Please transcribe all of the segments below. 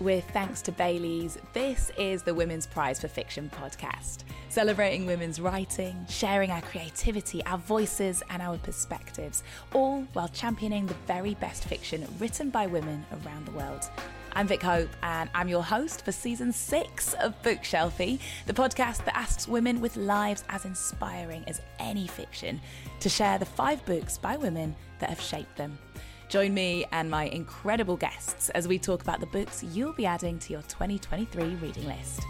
With thanks to Bailey's, this is the Women's Prize for Fiction podcast, celebrating women's writing, sharing our creativity, our voices, and our perspectives, all while championing the very best fiction written by women around the world. I'm Vick Hope, and I'm your host for season six of Bookshelfie, the podcast that asks women with lives as inspiring as any fiction to share the five books by women that have shaped them. Join me and my incredible guests as we talk about the books you'll be adding to your 2023 reading list.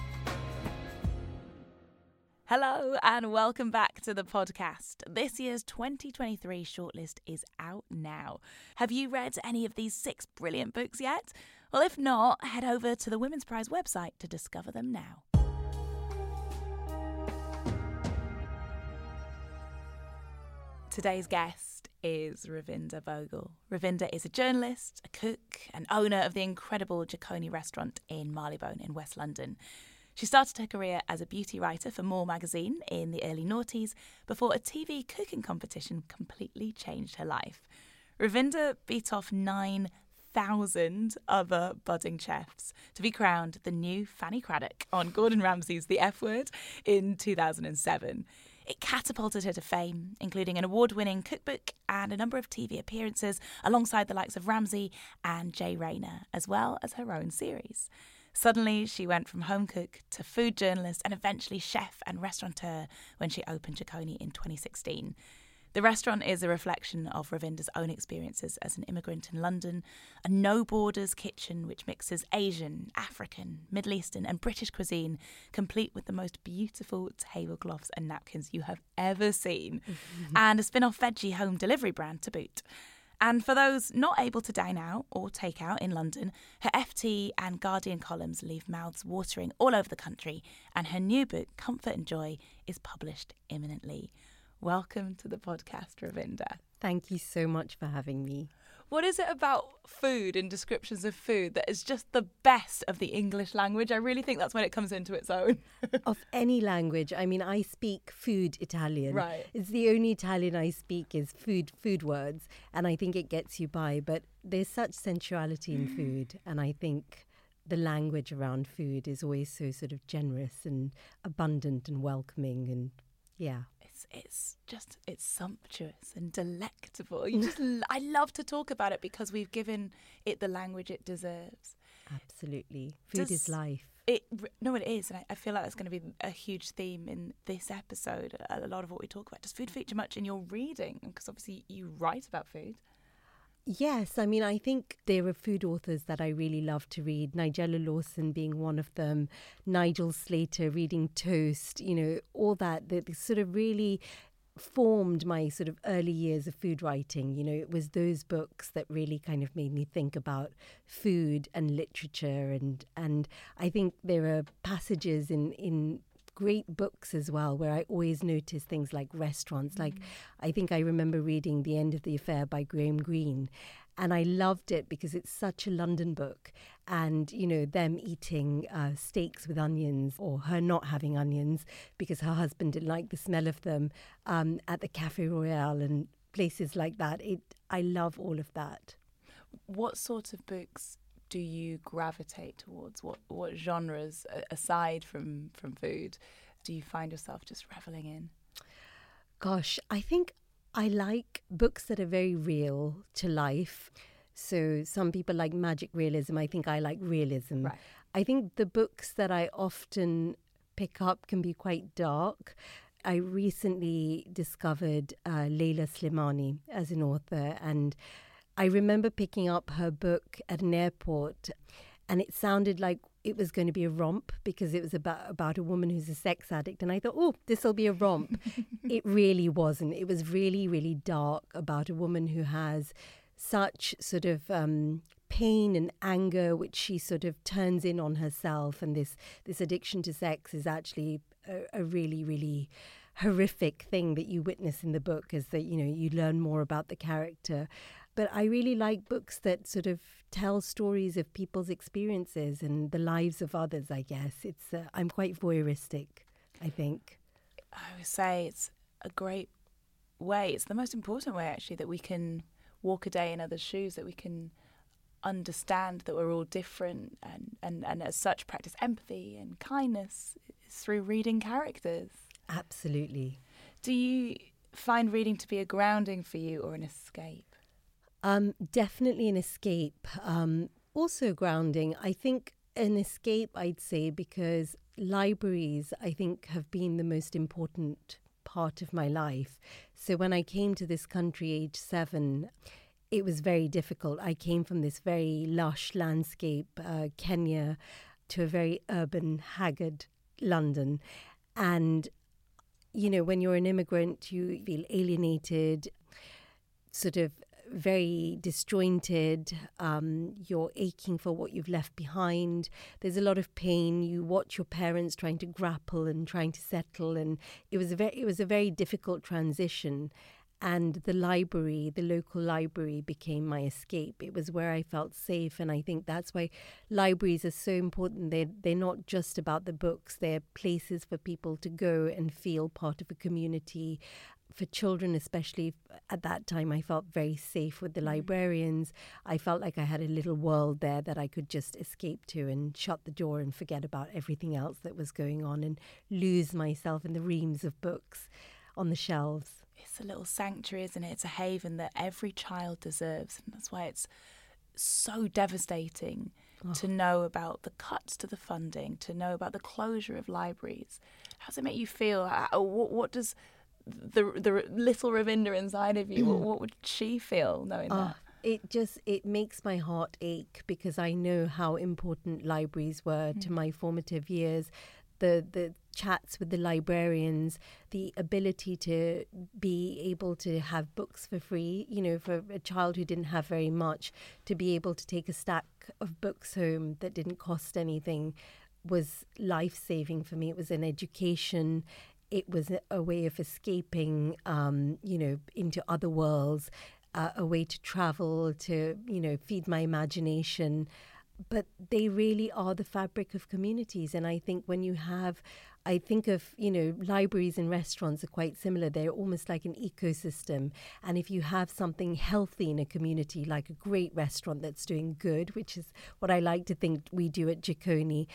Hello and welcome back to the podcast. This year's 2023 shortlist is out now. Have you read any of these six brilliant books yet? Well, if not, head over to the Women's Prize website to discover them now. Today's guest is Ravinder Bhogal. Ravinder is a journalist, a cook, and owner of the incredible Jikoni restaurant in Marylebone in West London. She started her career as a beauty writer for More magazine in the early noughties before a TV cooking competition completely changed her life. Ravinder beat off 9,000 other budding chefs to be crowned the new Fanny Cradock on Gordon Ramsay's The F Word in 2007. It catapulted her to fame, including an award winning cookbook and a number of TV appearances alongside the likes of Ramsay and Jay Rayner, as well as her own series. Suddenly, she went from home cook to food journalist and eventually chef and restaurateur when she opened Jikoni in 2016. The restaurant is a reflection of Ravinder's own experiences as an immigrant in London, a no borders kitchen which mixes Asian, African, Middle Eastern, and British cuisine, complete with the most beautiful tablecloths and napkins you have ever seen, and a spin off veggie home delivery brand to boot. And for those not able to dine out or take out in London, her FT and Guardian columns leave mouths watering all over the country, and her new book, Comfort and Joy, is published imminently. Welcome to the podcast, Ravinder. Thank you so much for having me. What is it about food and descriptions of food that is just the best of the English language? I really think that's when it comes into its own. of any language, I mean, I speak food Italian. Right. It's the only Italian I speak is food food words, and I think it gets you by. But there's such sensuality in mm. food, and I think the language around food is always so sort of generous and abundant and welcoming, and yeah it's it's just it's sumptuous and delectable. You just I love to talk about it because we've given it the language it deserves. Absolutely, food Does is life. It no, it is, and I, I feel like that's going to be a huge theme in this episode. A, a lot of what we talk about. Does food feature much in your reading? Because obviously you write about food. Yes, I mean, I think there are food authors that I really love to read, Nigella Lawson being one of them, Nigel Slater reading Toast, you know, all that, that sort of really formed my sort of early years of food writing. You know, it was those books that really kind of made me think about food and literature and and I think there are passages in in great books as well, where I always notice things like restaurants. Mm. Like, I think I remember reading The End of the Affair by Graham Greene. And I loved it because it's such a London book. And, you know, them eating uh, steaks with onions or her not having onions because her husband didn't like the smell of them um, at the Cafe Royal and places like that. It, I love all of that. What sort of books do you gravitate towards? What what genres aside from from food do you find yourself just reveling in? Gosh, I think I like books that are very real to life. So some people like magic realism. I think I like realism. Right. I think the books that I often pick up can be quite dark. I recently discovered uh, Leila Slimani as an author, and I remember picking up her book at an airport, and it sounded like it was going to be a romp because it was about about a woman who's a sex addict and I thought oh this will be a romp. It really wasn't. It was really really dark about a woman who has such sort of um, pain and anger which she sort of turns in on herself and this this addiction to sex is actually a, a really really horrific thing that you witness in the book is that you know you learn more about the character but I really like books that sort of tell stories of people's experiences and the lives of others. I guess it's uh, I'm quite voyeuristic. I think. I would say it's a great way. It's the most important way actually that we can walk a day in others' shoes. That we can understand that we're all different and, and, and as such practice empathy and kindness through reading characters. Absolutely. Do you find reading to be a grounding for you or an escape? Um, definitely an escape. Um, also grounding. I think an escape, I'd say, because libraries, I think, have been the most important part of my life. So when I came to this country age seven, it was very difficult. I came from this very lush landscape, uh, Kenya, to a very urban, haggard London. And, you know, when you're an immigrant, you feel alienated, sort of very disjointed. Um, you're aching for what you've left behind. There's a lot of pain. You watch your parents trying to grapple and trying to settle, and it was a very it was a very difficult transition. And the library, the local library, became my escape. It was where I felt safe, and I think that's why libraries are so important. They're they're not just about the books; they're places for people to go and feel part of a community, for children, especially at that time, I felt very safe with the mm. librarians. I felt like I had a little world there that I could just escape to and shut the door and forget about everything else that was going on and lose myself in the reams of books on the shelves. It's a little sanctuary, isn't it? It's a haven that every child deserves. And that's why it's so devastating oh. to know about the cuts to the funding, to know about the closure of libraries. How does it make you feel? What, what does the the little Ravinder inside of you, what, what, would she feel knowing oh, that? It just it makes my heart ache because I know how important libraries were mm. to my formative years. The the chats with the librarians, the ability to be able to have books for free, you know, for a child who didn't have very much, to be able to take a stack of books home that didn't cost anything was life saving for me. It was an education it was a way of escaping, um, you know, into other worlds, uh, a way to travel, to, you know, feed my imagination. But they really are the fabric of communities. And I think when you have, I think of, you know, libraries and restaurants are quite similar. They're almost like an ecosystem. And if you have something healthy in a community, like a great restaurant that's doing good, which is what I like to think we do at Jikoni,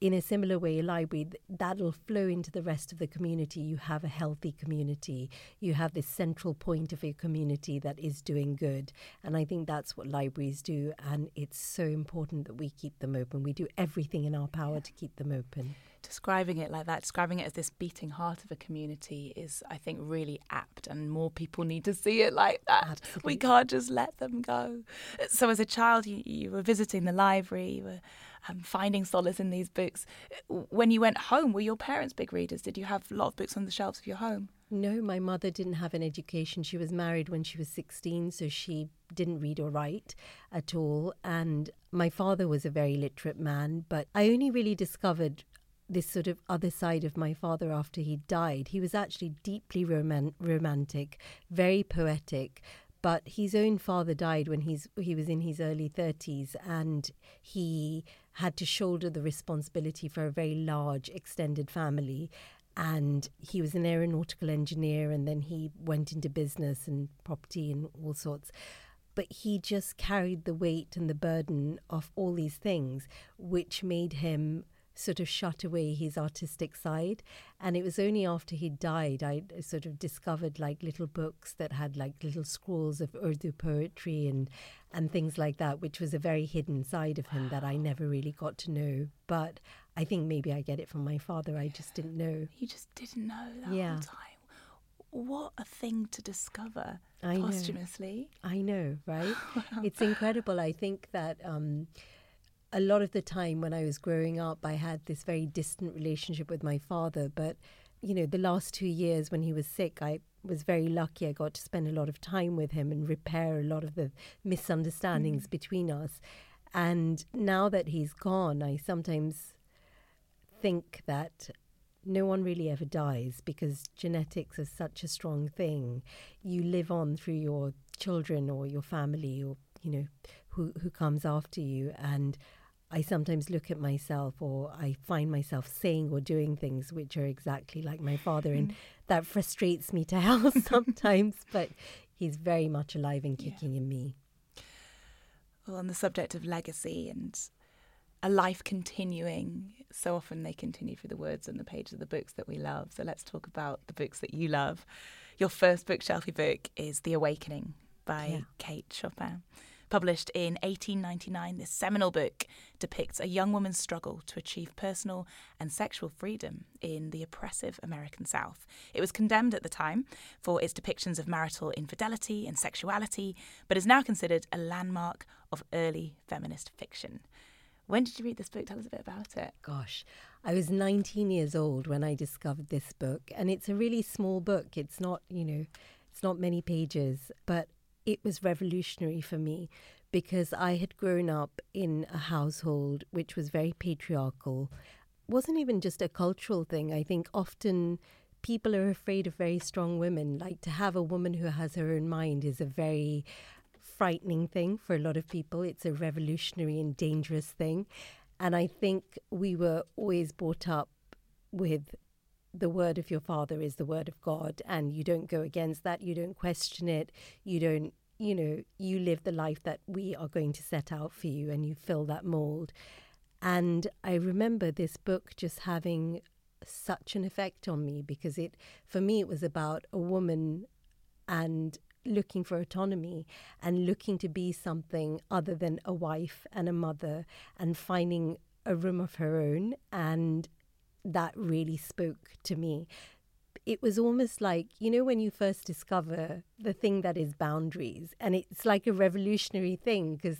in a similar way, a library that'll flow into the rest of the community. You have a healthy community. You have this central point of your community that is doing good. And I think that's what libraries do. And it's so important that we keep them open. We do everything in our power to keep them open. Describing it like that, describing it as this beating heart of a community is, I think, really apt. And more people need to see it like that. Absolutely. We can't just let them go. So, as a child, you, you were visiting the library, you were um, finding solace in these books. When you went home, were your parents big readers? Did you have a lot of books on the shelves of your home? No, my mother didn't have an education. She was married when she was 16, so she didn't read or write at all. And my father was a very literate man, but I only really discovered this sort of other side of my father after he died. He was actually deeply roman- romantic, very poetic, but his own father died when he's he was in his early 30s and he had to shoulder the responsibility for a very large extended family and he was an aeronautical engineer and then he went into business and property and all sorts but he just carried the weight and the burden of all these things which made him sort of shut away his artistic side. And it was only after he died I sort of discovered like little books that had like little scrolls of Urdu poetry and and things like that, which was a very hidden side of him that I never really got to know. But I think maybe I get it from my father. I just didn't know. You just didn't know that yeah. whole time. What a thing to discover I posthumously. Know. I know, right? it's incredible. I think that um, a lot of the time when I was growing up, I had this very distant relationship with my father. But, you know, the last two years when he was sick, I was very lucky. I got to spend a lot of time with him and repair a lot of the misunderstandings mm. between us. And now that he's gone, I sometimes think that no one really ever dies because genetics is such a strong thing. You live on through your children or your family or, you know, who, who comes after you. And I sometimes look at myself or I find myself saying or doing things which are exactly like my father. And mm. that frustrates me to hell sometimes, but he's very much alive and kicking yeah. in me. Well, on the subject of legacy and a life continuing. So often they continue through the words and the pages of the books that we love. So let's talk about the books that you love. Your first book, bookshelfie book is The Awakening by yeah. Kate Chopin. Published in 1899, this seminal book depicts a young woman's struggle to achieve personal and sexual freedom in the oppressive American South. It was condemned at the time for its depictions of marital infidelity and sexuality, but is now considered a landmark of early feminist fiction. When did you read this book? Tell us a bit about it. Gosh, I was 19 years old when I discovered this book, and it's a really small book. It's not, you know, it's not many pages, but it was revolutionary for me because I had grown up in a household which was very patriarchal. Wasn't even just a cultural thing. I think often people are afraid of very strong women. Like to have a woman who has her own mind is a very frightening thing for a lot of people. It's a revolutionary and dangerous thing. And I think we were always brought up with the word of your father is the word of God, and you don't go against that, you don't question it, you don't, you know, you live the life that we are going to set out for you, and you fill that mold. And I remember this book just having such an effect on me because it, for me, it was about a woman and looking for autonomy and looking to be something other than a wife and a mother and finding a room of her own and that really spoke to me. It was almost like, you know, when you first discover the thing that is boundaries, and it's like a revolutionary thing because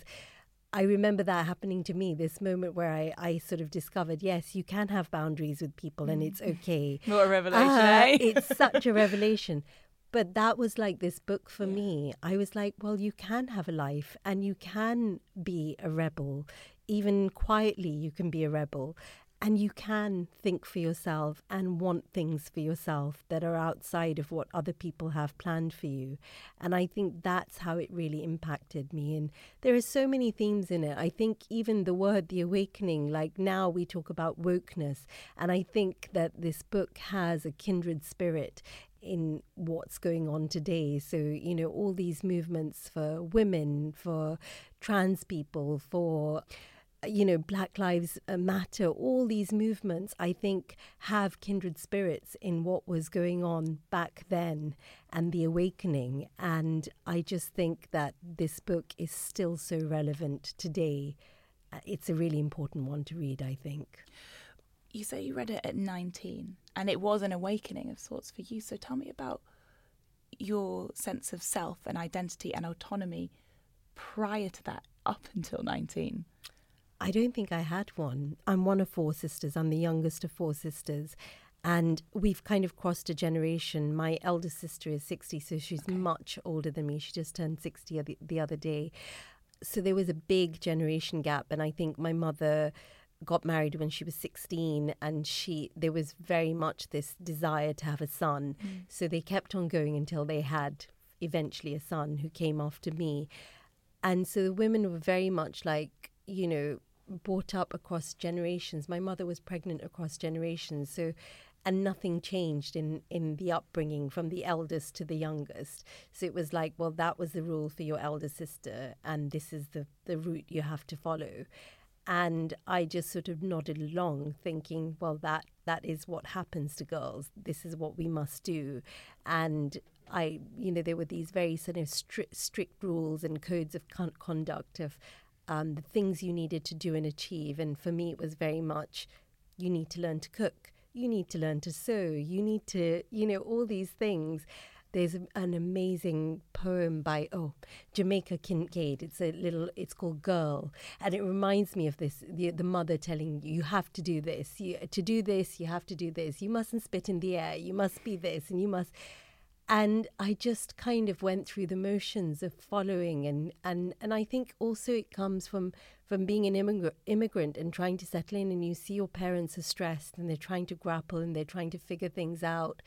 I remember that happening to me, this moment where I, I sort of discovered, yes, you can have boundaries with people and it's mm. okay. What a revelation, uh, eh? it's such a revelation. But that was like this book for yeah. me. I was like, well, you can have a life and you can be a rebel. Even quietly, you can be a rebel. And you can think for yourself and want things for yourself that are outside of what other people have planned for you. And I think that's how it really impacted me. And there are so many themes in it. I think even the word, the awakening, like now we talk about wokeness. And I think that this book has a kindred spirit in what's going on today. So, you know, all these movements for women, for trans people, for you know, Black Lives Matter, all these movements, I think, have kindred spirits in what was going on back then and the awakening. And I just think that this book is still so relevant today. Uh, it's a really important one to read, I think. You say you read it at 19, and it was an awakening of sorts for you. So tell me about your sense of self and identity and autonomy prior to that, up until 19. I don't think I had one. I'm one of four sisters. I'm the youngest of four sisters. And we've kind of crossed a generation. My eldest sister is 60, so she's okay. much older than me. She just turned 60 the, the other day. So there was a big generation gap. And I think my mother got married when she was 16 and she there was very much this desire to have a son mm. so they kept on going until they had eventually a son who came after me and so the women were very much like you know brought up across generations. My mother was pregnant across generations, so and nothing changed in in the upbringing from the eldest to the youngest. So it was like, well, that was the rule for your elder sister, and this is the the route you have to follow. And I just sort of nodded along, thinking, well, that that is what happens to girls. This is what we must do, and I, you know, there were these very sort of strict, strict rules and codes of con- conduct of um, the things you needed to do and achieve. And for me, it was very much you need to learn to cook, you need to learn to sew, you need to, you know, all these things. There's an amazing poem by oh Jamaica Kincaid. It's a little. It's called Girl, and it reminds me of this. The, the mother telling you, you have to do this. You, to do this, you have to do this. You mustn't spit in the air. You must be this, and you must and I just kind of went through the motions of following and and and I think also it comes from from being an immig- immigrant and trying to settle in and you see your parents are stressed and they're trying to grapple and they're trying to figure things out.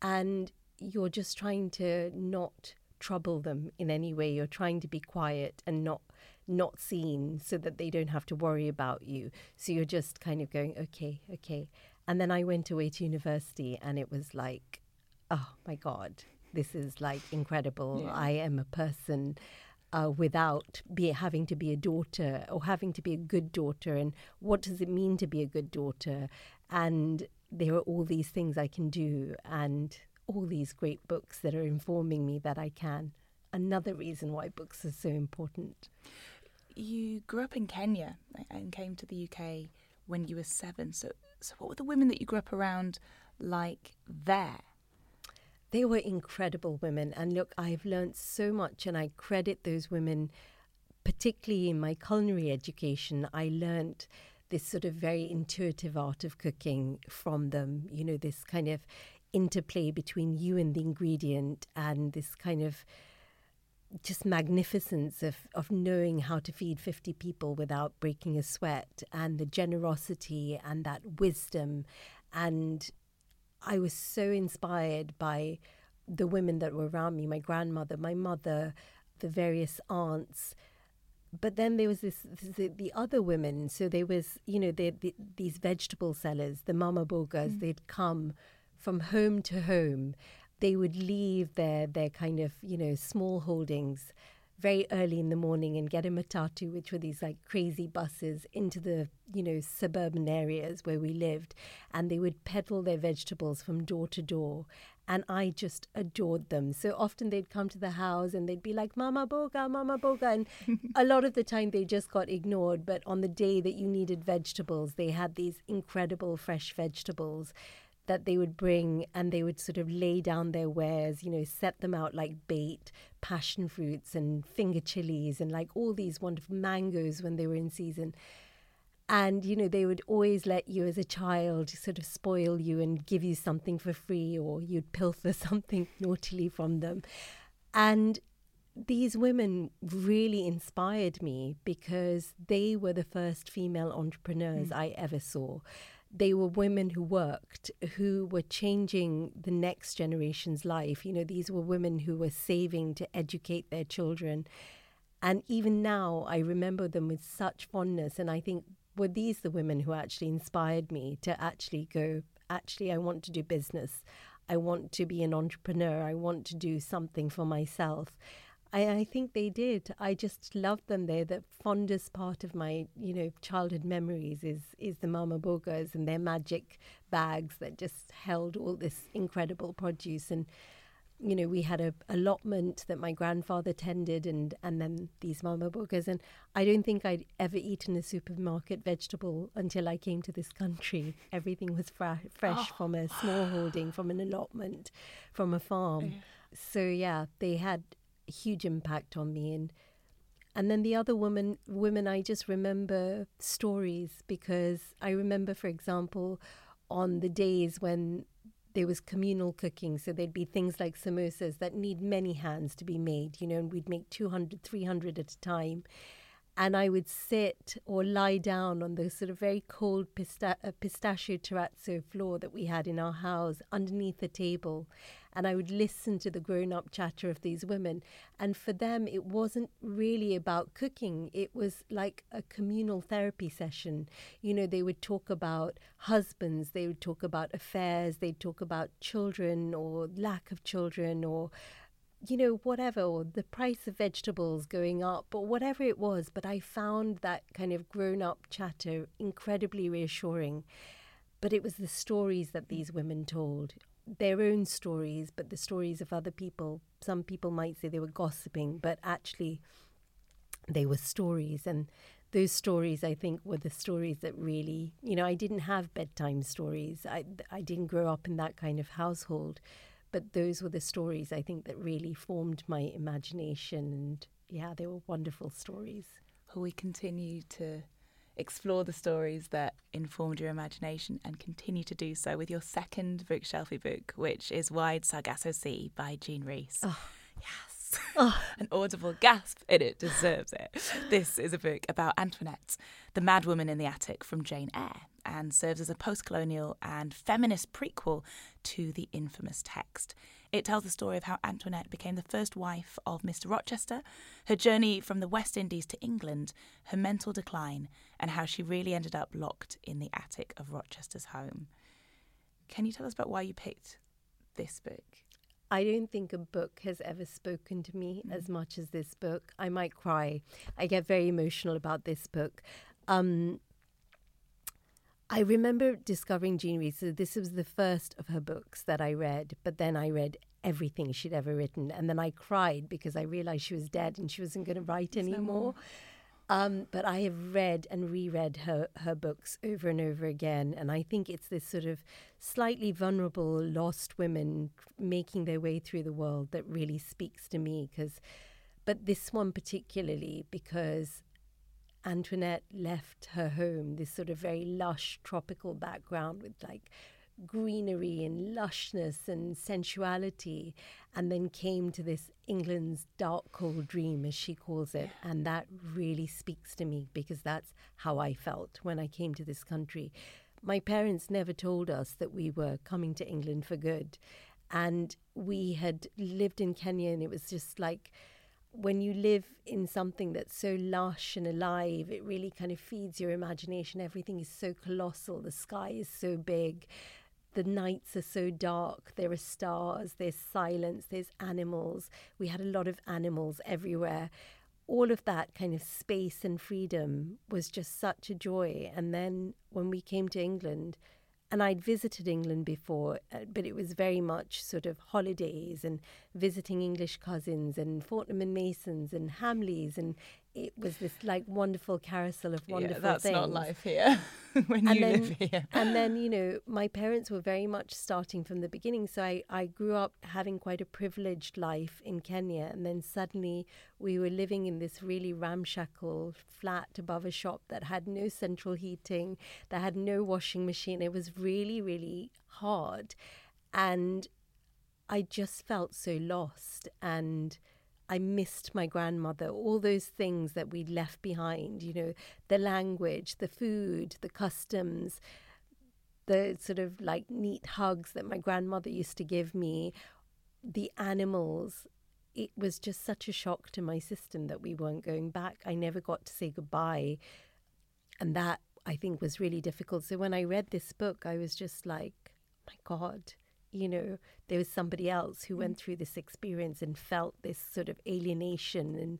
And you're just trying to not trouble them in any way. You're trying to be quiet and not not seen so that they don't have to worry about you. So you're just kind of going okay okay. And then I went away to university and it was like oh my God, this is like incredible. Yeah. I am a person uh, without be having to be a daughter or having to be a good daughter and what does it mean to be a good daughter and there are all these things I can do and all these great books that are informing me that I can. Another reason why books are so important. You grew up in Kenya and came to the UK when you were seven. So, so what were the women that you grew up around like there? They were incredible women. And look, I've learned so much, and I credit those women, particularly in my culinary education. I learned this sort of very intuitive art of cooking from them, you know, this kind of interplay between you and the ingredient and this kind of just magnificence of, of knowing how to feed 50 people without breaking a sweat and the generosity and that wisdom. And I was so inspired by the women that were around me my grandmother, my mother, the various aunts but then there was this, this, the other women. So there was, you know, the, these vegetable sellers, the mama bogas. Mm. They'd come from home to home. They would leave their their kind of you know small holdings very early in the morning and get a matatu, which were these like crazy buses, into the you know suburban areas where we lived, and they would peddle their vegetables from door to door, and I just adored them. So often they'd come to the house and they'd be like, Mama Boga, Mama Boga. And a lot of the time they just got ignored. But on the day that you needed vegetables, they had these incredible fresh vegetables that they would bring and they would sort of lay down their wares, you know, set them out like bait, passion fruits and finger chilies and like all these wonderful mangoes when they were in season and you know they would always let you as a child sort of spoil you and give you something for free or you'd pilfer something naughtily from them and these women really inspired me because they were the first female entrepreneurs mm. I ever saw. They were women who worked, who were changing the next generation's life. You know, these were women who were saving to educate their children. And even now, I remember them with such fondness. And I think were these the women who actually inspired me to actually go, actually, I want to do business. I want to be an entrepreneur. I want to do something for myself. I, I think they did. I just loved them. They're the fondest part of my, you know, childhood memories is is the mama bogas and their magic bags that just held all this incredible produce and you know, we had a allotment that my grandfather tended, and and then these mama bogas. And I don't think I'd ever eaten a supermarket vegetable until I came to this country. Everything was fra- fresh oh. from a small holding, from an allotment, from a farm. Yeah. So yeah, they had huge impact on me, and and then the other woman, women, I just remember stories because I remember, for example, on the days when there was communal cooking. So there'd be things like samosas that need many hands to be made, you know, and we'd make 200, 300 at a time. And I would sit or lie down on the sort of very cold pista- uh, pistachio terrazzo floor that we had in our house underneath the table and I would listen to the grown up chatter of these women. And for them, it wasn't really about cooking, it was like a communal therapy session. You know, they would talk about husbands, they would talk about affairs, they'd talk about children or lack of children or you know, whatever, or the price of vegetables going up, or whatever it was. But I found that kind of grown up chatter incredibly reassuring. But it was the stories that these women told their own stories, but the stories of other people. Some people might say they were gossiping, but actually they were stories. And those stories, I think, were the stories that really, you know, I didn't have bedtime stories. I, I didn't grow up in that kind of household. But those were the stories, I think, that really formed my imagination. And yeah, they were wonderful stories. Will we continue to explore the stories that informed your imagination and continue to do so with your second bookshelfie book, which is Wide Sargasso Sea by Jean Rhys. Oh. Yes. Oh. An audible gasp, and it deserves it. This is a book about Antoinette, the madwoman in the attic from Jane Eyre, and serves as a post colonial and feminist prequel to the infamous text. It tells the story of how Antoinette became the first wife of Mr. Rochester, her journey from the West Indies to England, her mental decline, and how she really ended up locked in the attic of Rochester's home. Can you tell us about why you picked this book? I don't think a book has ever spoken to me mm. as much as this book. I might cry. I get very emotional about this book. Um, I remember discovering Jean Rhys. So this was the first of her books that I read, but then I read everything she'd ever written, and then I cried because I realized she was dead and she wasn't going to write anymore. Um, but I have read and reread her her books over and over again, and I think it's this sort of slightly vulnerable, lost women making their way through the world that really speaks to me. Because, but this one particularly because Antoinette left her home, this sort of very lush tropical background with like greenery and lushness and sensuality, and then came to this England's dark, cold dream, as she calls it. And that really speaks to me because that's how I felt when I came to this country. My parents never told us that we were coming to England for good. And we had lived in Kenya, and it was just like, when you live in something that's so lush and alive, it really kind of feeds your imagination. Everything is so colossal, the sky is so big, the nights are so dark. There are stars, there's silence, there's animals. We had a lot of animals everywhere. All of that kind of space and freedom was just such a joy. And then when we came to England, and I'd visited England before, uh, but it was very much sort of holidays and visiting English cousins and Fortnum and Masons and Hamleys, and it was this like wonderful carousel of wonderful yeah, that's things. not life here when and you then, live here. and then you know, my parents were very much starting from the beginning, so I I grew up having quite a privileged life in Kenya, and then suddenly we were living in this really ramshackle flat above a shop that had no central heating, that had no washing machine. It was really really hard, and I just felt so lost and I missed my grandmother, all those things that we'd left behind, you know, the language, the food, the customs, the sort of like neat hugs that my grandmother used to give me, the animals. It was just such a shock to my system that we weren't going back. I never got to say goodbye. And that I think was really difficult. So when I read this book, I was just like, my God, you know, there was somebody else who went mm. through this experience and felt this sort of alienation and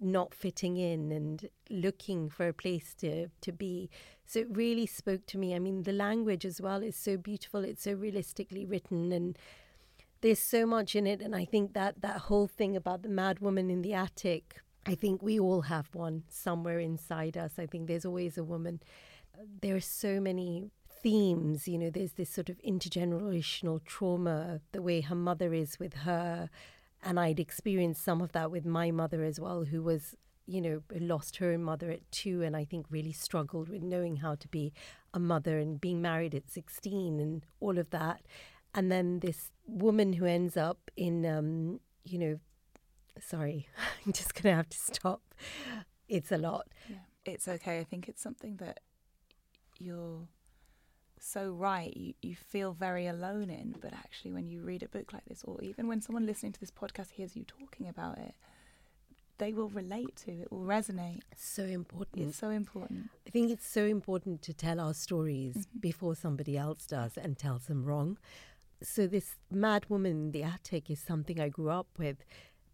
not fitting in and looking for a place to, to be. So it really spoke to me. I mean, the language as well is so beautiful, it's so realistically written and there's so much in it. And I think that that whole thing about the mad woman in the attic, I think we all have one somewhere inside us. I think there's always a woman. There are so many themes. You know, there's this sort of intergenerational trauma, the way her mother is with her. And I'd experienced some of that with my mother as well, who was, you know, lost her mother at two and I think really struggled with knowing how to be a mother and being married at 16 and all of that. And then this woman who ends up in, um, you know, sorry, I'm just going to have to stop. It's a lot. Yeah, it's okay. I think it's something that you're so right you, you feel very alone in but actually when you read a book like this or even when someone listening to this podcast hears you talking about it they will relate to it will resonate. So important. It's so important. I think it's so important to tell our stories mm-hmm. before somebody else does and tells them wrong. So this mad woman in the attic is something i grew up with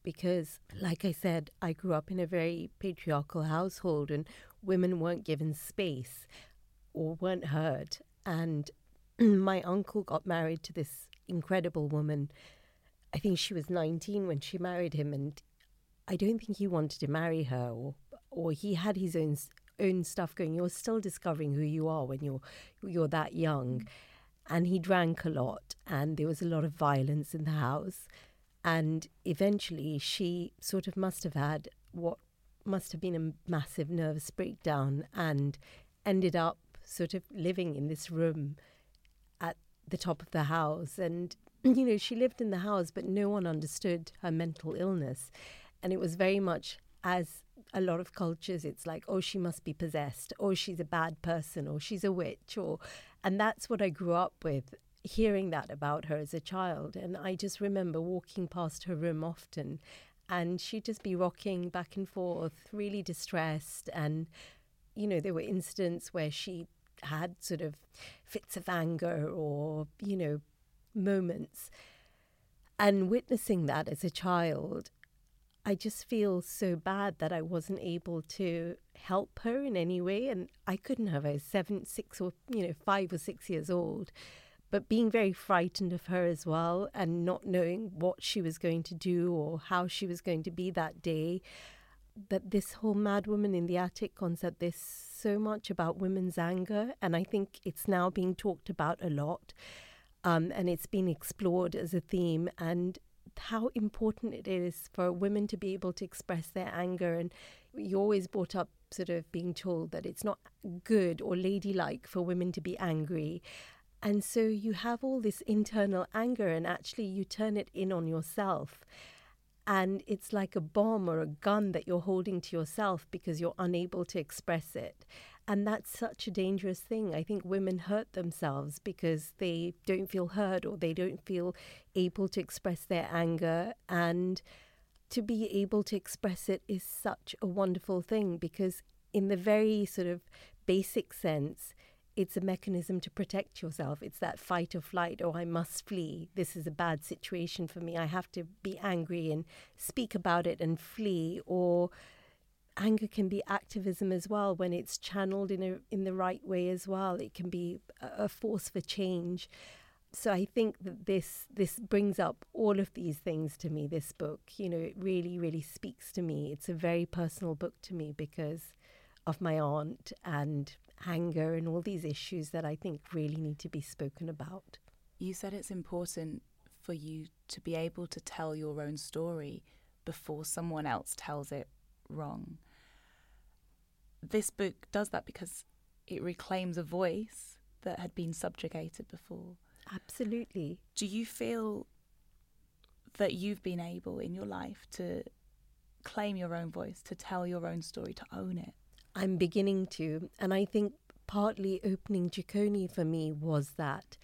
because like i said i grew up in a very patriarchal household and women weren't given space or weren't heard and my uncle got married to this incredible woman. I think she was 19 when she married him, and I don't think he wanted to marry her, or or he had his own own stuff going. You're still discovering who you are when you're you're that young, mm. and he drank a lot, and there was a lot of violence in the house, and eventually she sort of must have had what must have been a massive nervous breakdown, and ended up sort of living in this room at the top of the house. And, you know, she lived in the house, but no one understood her mental illness. And it was very much as a lot of cultures, it's like, oh, she must be possessed, or she's a bad person, or she's a witch, or, and that's what I grew up with, hearing that about her as a child. And I just remember walking past her room often, and she'd just be rocking back and forth, really distressed. And, you know, there were incidents where she had sort of fits of anger or, you know, moments. And witnessing that as a child, I just feel so bad that I wasn't able to help her in any way. And I couldn't have. I was seven, six, or, you know, five or six years old. But being very frightened of her as well and not knowing what she was going to do or how she was going to be that day. That this whole mad woman in the attic concept, there's so much about women's anger. And I think it's now being talked about a lot. Um, and it's been explored as a theme. And how important it is for women to be able to express their anger. And you always brought up sort of being told that it's not good or ladylike for women to be angry. And so you have all this internal anger, and actually you turn it in on yourself. And it's like a bomb or a gun that you're holding to yourself because you're unable to express it. And that's such a dangerous thing. I think women hurt themselves because they don't feel heard or they don't feel able to express their anger. And to be able to express it is such a wonderful thing because, in the very sort of basic sense, it's a mechanism to protect yourself. It's that fight or flight, or oh, I must flee. This is a bad situation for me. I have to be angry and speak about it and flee, or anger can be activism as well when it's channeled in a in the right way as well. It can be a, a force for change. So I think that this this brings up all of these things to me. This book, you know, it really really speaks to me. It's a very personal book to me because of my aunt and anger and all these issues that I think really need to be spoken about. You said it's important for you to be able to tell your own story before someone else tells it wrong. This book does that because it reclaims a voice that had been subjugated before. Absolutely. Do you feel that you've been able in your life to claim your own voice, to tell your own story, to own it? I'm beginning to. And I think partly opening Jikoni for me was that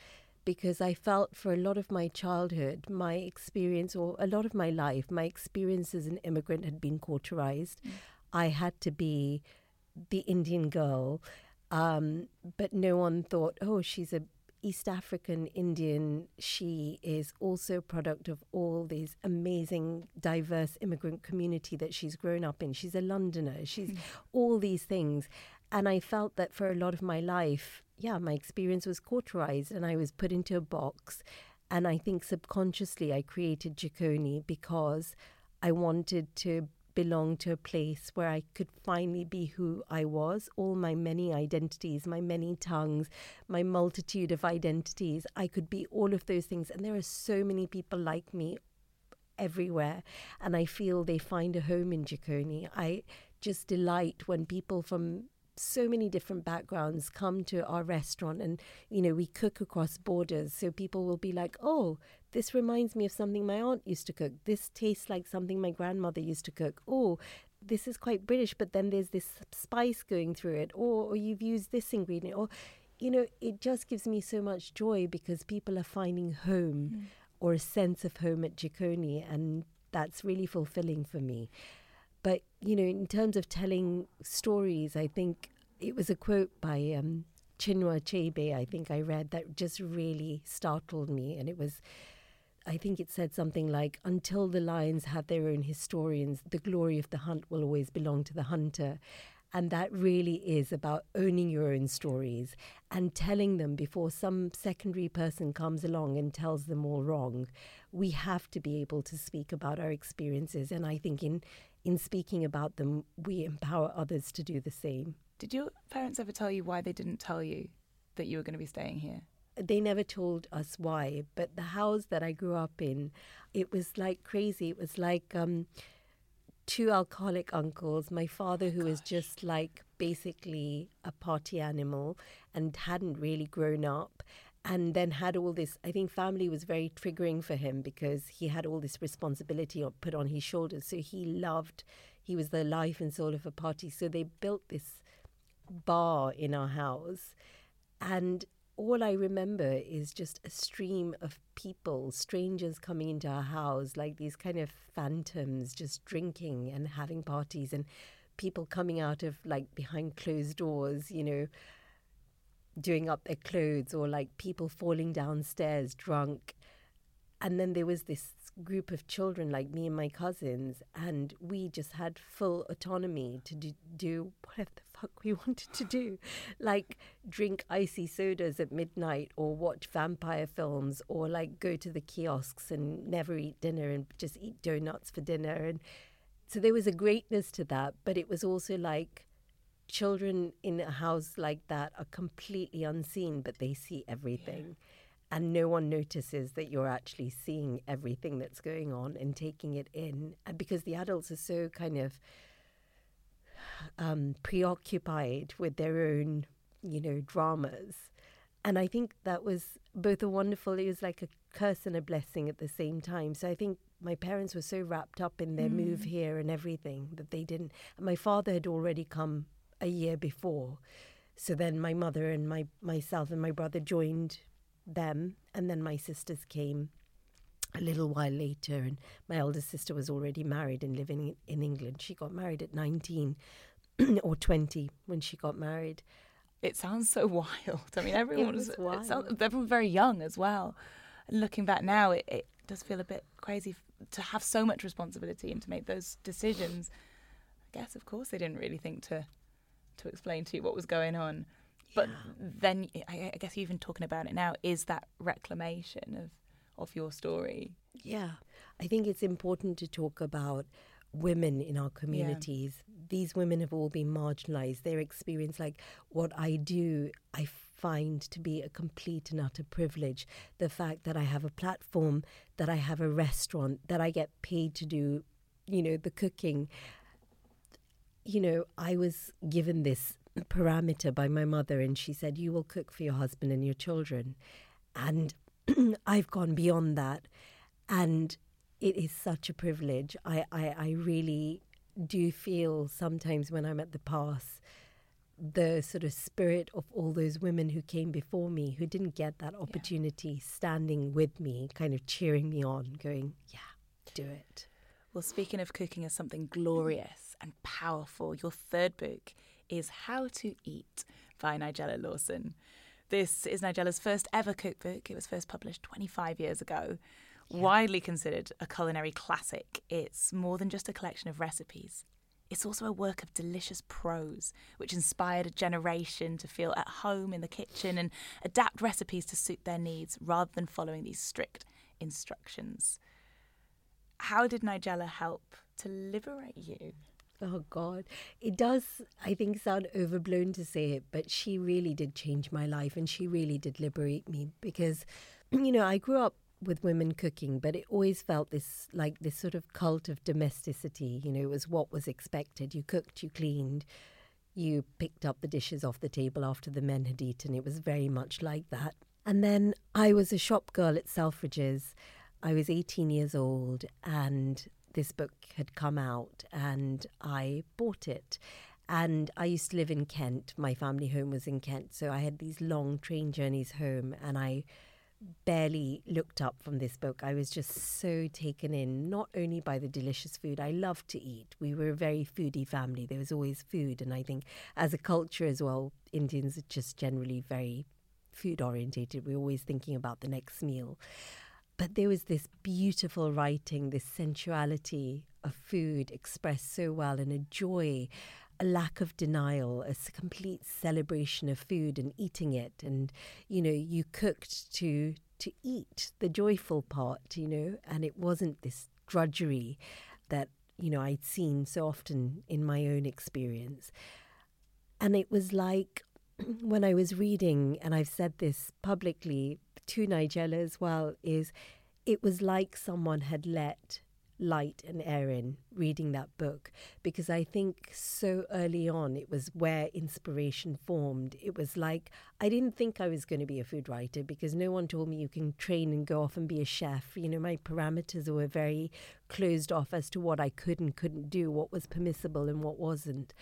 because I felt for a lot of my childhood, my experience, or a lot of my life, my experience as an immigrant had been cauterized. Mm. I had to be the Indian girl, um, but no one thought, oh, she's a East African Indian. She is also a product of all these amazing, diverse immigrant community that she's grown up in. She's a Londoner. She's mm. all these things. And I felt that for a lot of my life, yeah, my experience was cauterized and I was put into a box. And I think subconsciously I created Jikoni because I wanted to belong to a place where I could finally be who I was, all my many identities, my many tongues, my multitude of identities. I could be all of those things. And there are so many people like me everywhere. And I feel they find a home in Jikoni. I just delight when people from so many different backgrounds come to our restaurant and you know we cook across borders so people will be like oh this reminds me of something my aunt used to cook. This tastes like something my grandmother used to cook. Oh this is quite british but then there's this spice going through it. Or, or you've used this ingredient. Or you know it just gives me so much joy because people are finding home mm. or a sense of home at Jikoni and that's really fulfilling for me. But, you know, in terms of telling stories, I think it was a quote by um, Chinua Achebe, I think I read, that just really startled me. And it was, I think it said something like, Until the lions have their own historians, the glory of the hunt will always belong to the hunter. And that really is about owning your own stories and telling them before some secondary person comes along and tells them all wrong. We have to be able to speak about our experiences. And I think in in speaking about them, we empower others to do the same. Did your parents ever tell you why they didn't tell you that you were going to be staying here? They never told us why, but the house that I grew up in, it was like crazy. It was like um, two alcoholic uncles, my father, oh, who gosh. was just like basically a party animal and hadn't really grown up, and then had all this i think family was very triggering for him because he had all this responsibility put on his shoulders so he loved he was the life and soul of a party so they built this bar in our house and all i remember is just a stream of people strangers coming into our house like these kind of phantoms just drinking and having parties and people coming out of like behind closed doors you know doing up their clothes or like people falling downstairs drunk. And then there was this group of children, like me and my cousins, and we just had full autonomy to do, do whatever the fuck we wanted to do. Like drink icy sodas at midnight, or watch vampire films, or like go to the kiosks and never eat dinner and just eat donuts for dinner. And so there was a greatness to that, but it was also like, children in a house like that are completely unseen, but they see everything. Yeah and no one notices that you're actually seeing everything that's going on and taking it in and because the adults are so kind of um, preoccupied with their own you know dramas. And i think that was both a wonderful it was like a curse and a blessing at the same time. So i think my parents were so wrapped up in their mm. move here and everything that they didn't my father had already come a year before. So then my mother and my myself and my brother joined them, and then my sisters came a little while later, and my elder sister was already married and living in England. She got married at 19 or 20 when she got married. It sounds so wild. I mean, everyone was, was sounds, everyone very young as well. And looking back now, it, it does feel a bit crazy to have so much responsibility and to make those decisions. I guess, of course, they didn't really think to to explain to you what was going on. But then I, guess even talking about it now is that reclamation of of your story. Yeah. I think it's important to talk about women in our communities. Yeah. These women have all been marginalized. Their experience, like what I do, I find to be a complete and utter privilege. The fact that I have a platform, that I have a restaurant, that I get paid to do, you know, the cooking. You know, I was given this parameter by my mother, and she said, You will cook for your husband and your children. And I've gone beyond that. And it is such a privilege. I, I, I really do feel sometimes when I'm at the pass the sort of spirit of all those women who came before me who didn't get that opportunity yeah. standing with me, kind of cheering me on, going, Yeah, do it. Well, speaking of cooking as something glorious and powerful, your third book is How to Eat by Nigella Lawson. This is Nigella's first ever cookbook. It was first published 25 years ago. Yeah. Widely considered a culinary classic, it's more than just a collection of recipes. It's also a work of delicious prose, which inspired a generation to feel at home in the kitchen and adapt recipes to suit their needs rather than following these strict instructions. How did Nigella help to liberate you? Oh God, it does. I think sound overblown to say it, but she really did change my life, and she really did liberate me because, you know, I grew up with women cooking, but it always felt this like this sort of cult of domesticity. You know, it was what was expected. You cooked, you cleaned, you picked up the dishes off the table after the men had eaten. It was very much like that. And then I was a shop girl at Selfridges. I was 18 years old, and this book had come out and I bought it. And I used to live in Kent. My family home was in Kent. So I had these long train journeys home and I barely looked up from this book. I was just so taken in, not only by the delicious food I loved to eat. We were a very foodie family. There was always food. And I think as a culture as well, Indians are just generally very food orientated. We're always thinking about the next meal. But there was this beautiful writing, this sensuality of food expressed so well, and a joy, a lack of denial, a complete celebration of food and eating it. And, you know, you cooked to to eat the joyful part, you know, and it wasn't this drudgery that, you know, I'd seen so often in my own experience. And it was like when I was reading, and I've said this publicly to Nigella as well is it was like someone had let light and air in reading that book because I think so early on it was where inspiration formed. It was like I didn't think I was going to be a food writer because no one told me you can train and go off and be a chef. You know, my parameters were very closed off as to what I could and couldn't do, what was permissible and what wasn't.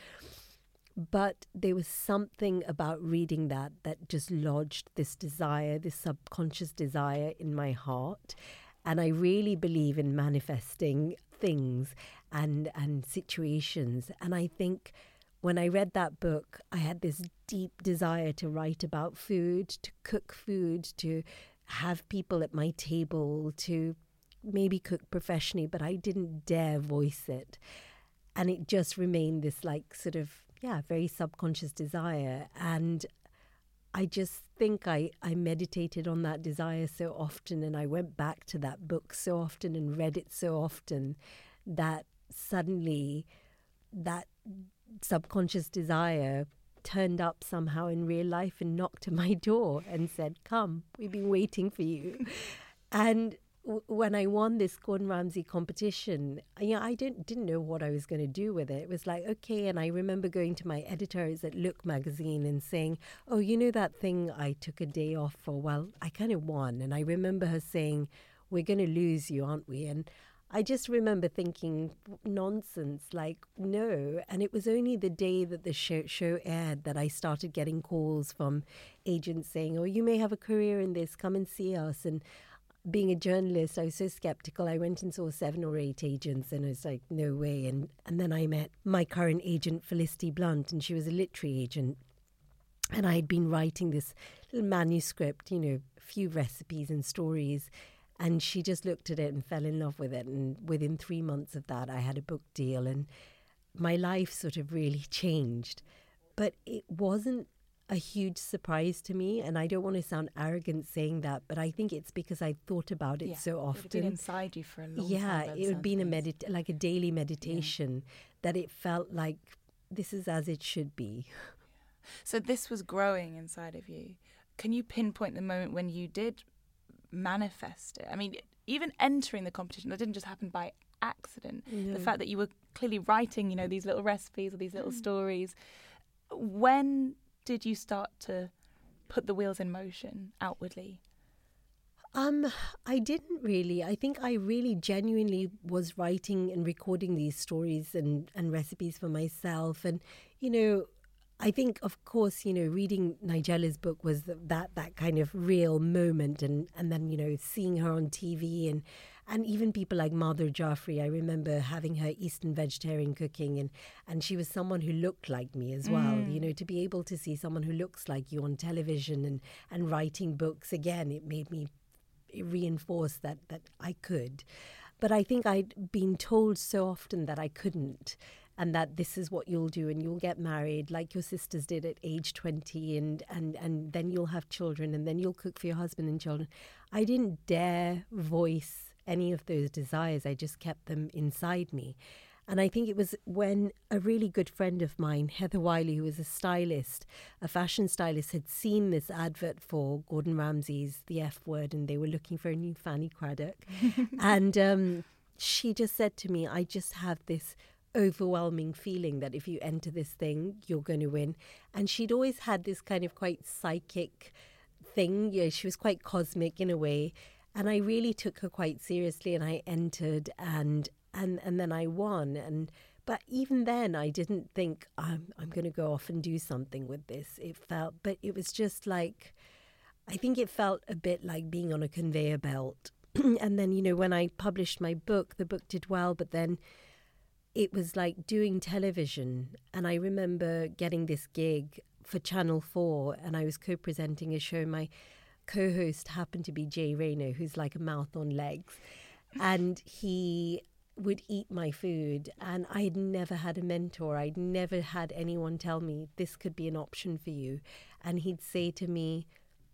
But there was something about reading that that just lodged this desire, this subconscious desire in my heart. And I really believe in manifesting things and, and situations. And I think when I read that book, I had this deep desire to write about food, to cook food, to have people at my table, to maybe cook professionally, but I didn't dare voice it. And it just remained this, like, sort of, yeah, very subconscious desire. And I just think I, I meditated on that desire so often and I went back to that book so often and read it so often that suddenly that subconscious desire turned up somehow in real life and knocked at my door and said, Come, we've been waiting for you. and when I won this Gordon Ramsay competition, you know, I didn't didn't know what I was going to do with it. It was like okay, and I remember going to my editors at Look magazine and saying, "Oh, you know that thing I took a day off for? Well, I kind of won." And I remember her saying, "We're going to lose you, aren't we?" And I just remember thinking nonsense, like no. And it was only the day that the show, show aired that I started getting calls from agents saying, "Oh, you may have a career in this. Come and see us." And being a journalist, I was so skeptical. I went and saw seven or eight agents, and I was like, "No way!" And and then I met my current agent, Felicity Blunt, and she was a literary agent. And I had been writing this little manuscript, you know, a few recipes and stories and she just looked at it and fell in love with it. And within three months of that, I had a book deal, and my life sort of really changed. But it wasn't a huge surprise to me, and I don't want to sound arrogant saying that, but I think it's because I thought about it yeah, so often. It had been inside you for a long yeah, time. Yeah, it had been a medit- like a daily meditation yeah. that it felt like this is as it should be. So this was growing inside of you. Can you pinpoint the moment when you did manifest it. I mean, even entering the competition, that didn't just happen by accident. The fact that you were clearly writing, you know, these little recipes or these little mm. stories. When did you start to put the wheels in motion outwardly? Um, I didn't really. I think I really genuinely was writing and recording these stories and, and recipes for myself. And, you know, I think, of course, you know, reading Nigella's book was that that kind of real moment, and and then you know seeing her on TV and and even people like Madhur Jaffrey. I remember having her Eastern vegetarian cooking, and and she was someone who looked like me as well. Mm. You know, to be able to see someone who looks like you on television and and writing books again, it made me reinforce that that I could. But I think I'd been told so often that I couldn't and that this is what you'll do and you'll get married like your sisters did at age 20 and and and then you'll have children and then you'll cook for your husband and children i didn't dare voice any of those desires i just kept them inside me and I think it was when a really good friend of mine, Heather Wiley, who was a stylist, a fashion stylist, had seen this advert for Gordon Ramsay's The F Word, and they were looking for a new Fanny Cradock. and um, she just said to me, I just have this overwhelming feeling that if you enter this thing, you're going to win. And she'd always had this kind of quite psychic thing. Yeah, she was quite cosmic in a way. And I really took her quite seriously and I entered and and and then I won and but even then I didn't think I'm I'm going to go off and do something with this. It felt but it was just like I think it felt a bit like being on a conveyor belt. and then you know when I published my book, the book did well, but then it was like doing television. And I remember getting this gig for Channel 4, and I was co presenting a show. My co host happened to be Jay Rayner, who's like a mouth on legs. And he would eat my food. And I'd never had a mentor. I'd never had anyone tell me this could be an option for you. And he'd say to me,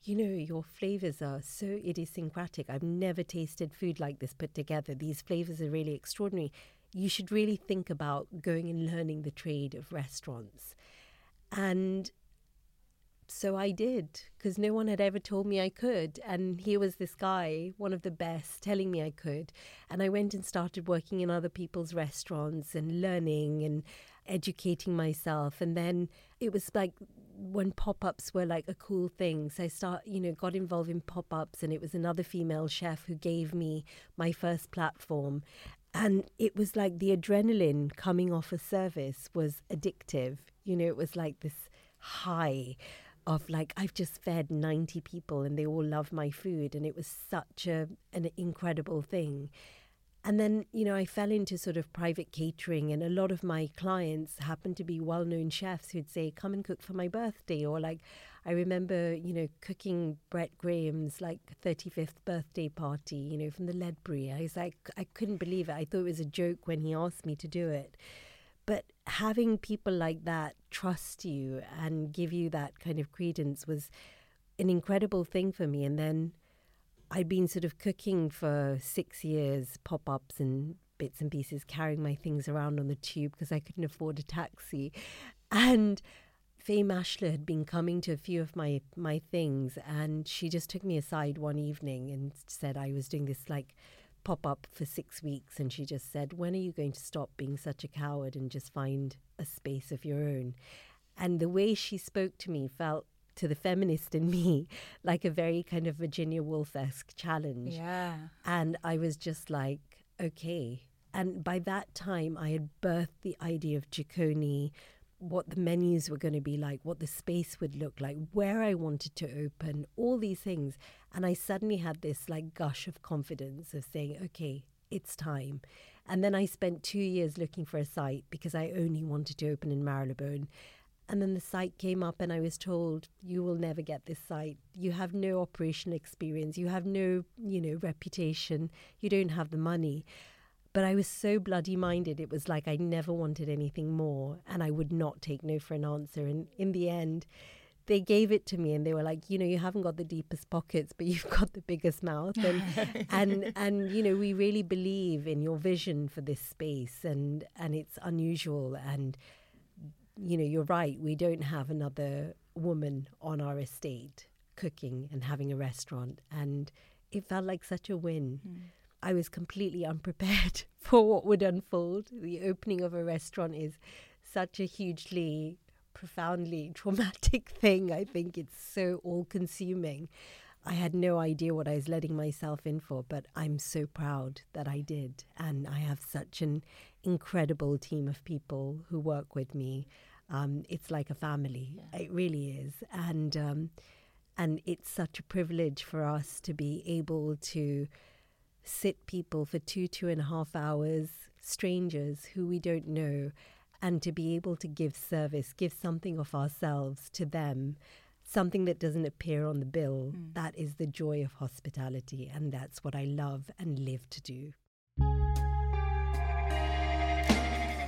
you know, your flavors are so idiosyncratic. I've never tasted food like this put together. These flavors are really extraordinary you should really think about going and learning the trade of restaurants. And so I did, because no one had ever told me I could. And here was this guy, one of the best, telling me I could. And I went and started working in other people's restaurants and learning and educating myself. And then it was like when pop-ups were like a cool thing so i start you know got involved in pop-ups and it was another female chef who gave me my first platform and it was like the adrenaline coming off a service was addictive. You know, it was like this high of like I've just fed 90 people and they all love my food and it was such a an incredible thing. And then, you know, I fell into sort of private catering, and a lot of my clients happened to be well known chefs who'd say, Come and cook for my birthday. Or, like, I remember, you know, cooking Brett Graham's like 35th birthday party, you know, from the Ledbury. I was like, I couldn't believe it. I thought it was a joke when he asked me to do it. But having people like that trust you and give you that kind of credence was an incredible thing for me. And then I'd been sort of cooking for six years, pop ups and bits and pieces, carrying my things around on the tube because I couldn't afford a taxi. And Fay Maschler had been coming to a few of my, my things, and she just took me aside one evening and said I was doing this like pop up for six weeks. And she just said, When are you going to stop being such a coward and just find a space of your own? And the way she spoke to me felt to the feminist in me like a very kind of Virginia Woolf esque challenge. Yeah. And I was just like, okay. And by that time, I had birthed the idea of Jikoni, what the menus were going to be like, what the space would look like, where I wanted to open, all these things. And I suddenly had this like gush of confidence of saying, okay, it's time. And then I spent two years looking for a site because I only wanted to open in Marylebone. And then the site came up, and I was told, You will never get this site. You have no operational experience. You have no, you know, reputation. You don't have the money. But I was so bloody minded, it was like I never wanted anything more, and I would not take no for an answer. And in the end, they gave it to me and they were like you know you haven't got the deepest pockets but you've got the biggest mouth and and and you know we really believe in your vision for this space and and it's unusual and you know, you're right. We don't have another woman on our estate cooking and having a restaurant. And it felt like such a win. Mm. I was completely unprepared for what would unfold. The opening of a restaurant is such a hugely, profoundly traumatic thing. I think it's so all consuming. I had no idea what I was letting myself in for, but I'm so proud that I did. And I have such an incredible team of people who work with me. Um, it's like a family. Yeah. It really is. And, um, and it's such a privilege for us to be able to sit people for two, two and a half hours, strangers who we don't know, and to be able to give service, give something of ourselves to them something that doesn't appear on the bill. Mm. That is the joy of hospitality, and that's what I love and live to do.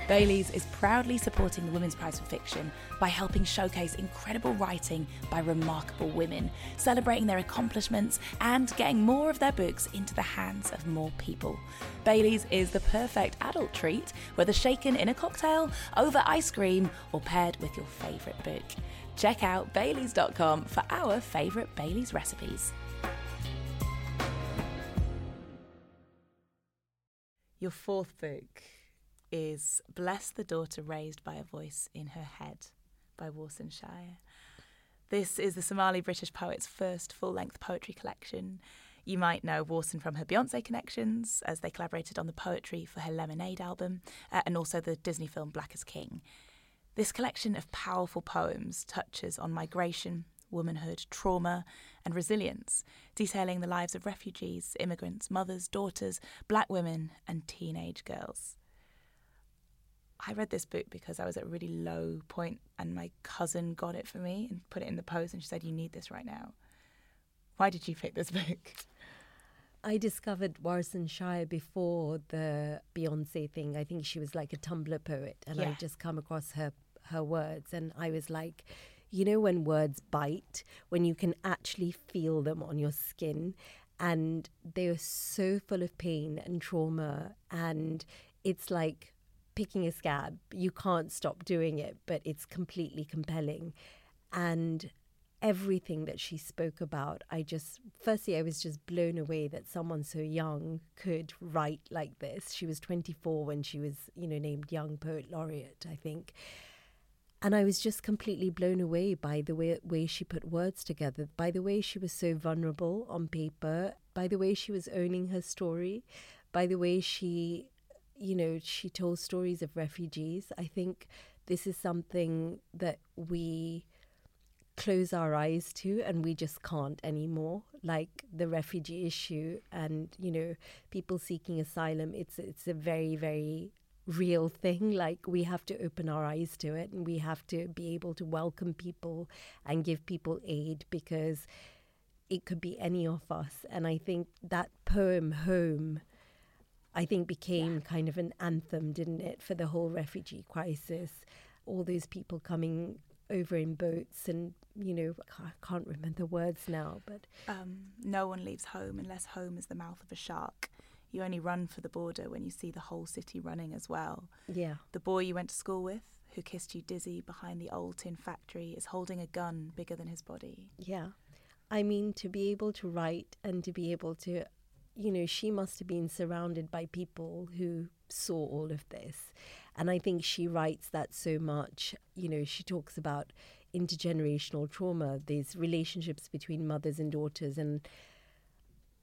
Bailey's is proudly supporting the Women's Prize for Fiction by helping showcase incredible writing by remarkable women, celebrating their accomplishments and getting more of their books into the hands of more people. Bailey's is the perfect adult treat, whether shaken in a cocktail, over ice cream, or paired with your favourite book. Check out Baileys.com for our favourite Bailey's recipes. Your fourth book is Bless the Daughter Raised by a Voice in Her Head by Warsan Shire. This is the Somali British poet's first full length poetry collection. You might know Warsan from her Beyonce connections, as they collaborated on the poetry for her Lemonade album, uh, and also the Disney film Black Is King. This collection of powerful poems touches on migration, womanhood, trauma, and resilience, detailing the lives of refugees, immigrants, mothers, daughters, black women, and teenage girls. I read this book because I was at a really low point and my cousin got it for me and put it in the post and she said, You need this right now. Why did you pick this book? I discovered Warsan Shire before the Beyonce thing. I think she was like a Tumblr poet and yeah. I just come across her her words. And I was like, you know, when words bite, when you can actually feel them on your skin, and they are so full of pain and trauma. And it's like picking a scab. You can't stop doing it, but it's completely compelling. And everything that she spoke about, I just, firstly, I was just blown away that someone so young could write like this. She was 24 when she was, you know, named Young Poet Laureate, I think. And I was just completely blown away by the way, way she put words together, by the way she was so vulnerable on paper, by the way she was owning her story, by the way she, you know, she told stories of refugees. I think this is something that we close our eyes to and we just can't anymore. Like the refugee issue and you know people seeking asylum it's it's a very very real thing. Like we have to open our eyes to it and we have to be able to welcome people and give people aid because it could be any of us. And i think that poem home i think became yeah. kind of an anthem didn't it for the whole refugee crisis? All those people coming over in boats and you know I can't remember the words now but um, no one leaves home unless home is the mouth of a shark. You only run for the border when you see the whole city running as well. Yeah. The boy you went to school with who kissed you dizzy behind the old tin factory is holding a gun bigger than his body. Yeah. I mean to be able to write and to be able to you know she must have been surrounded by people who saw all of this and I think she writes that so much. You know, she talks about intergenerational trauma, these relationships between mothers and daughters, and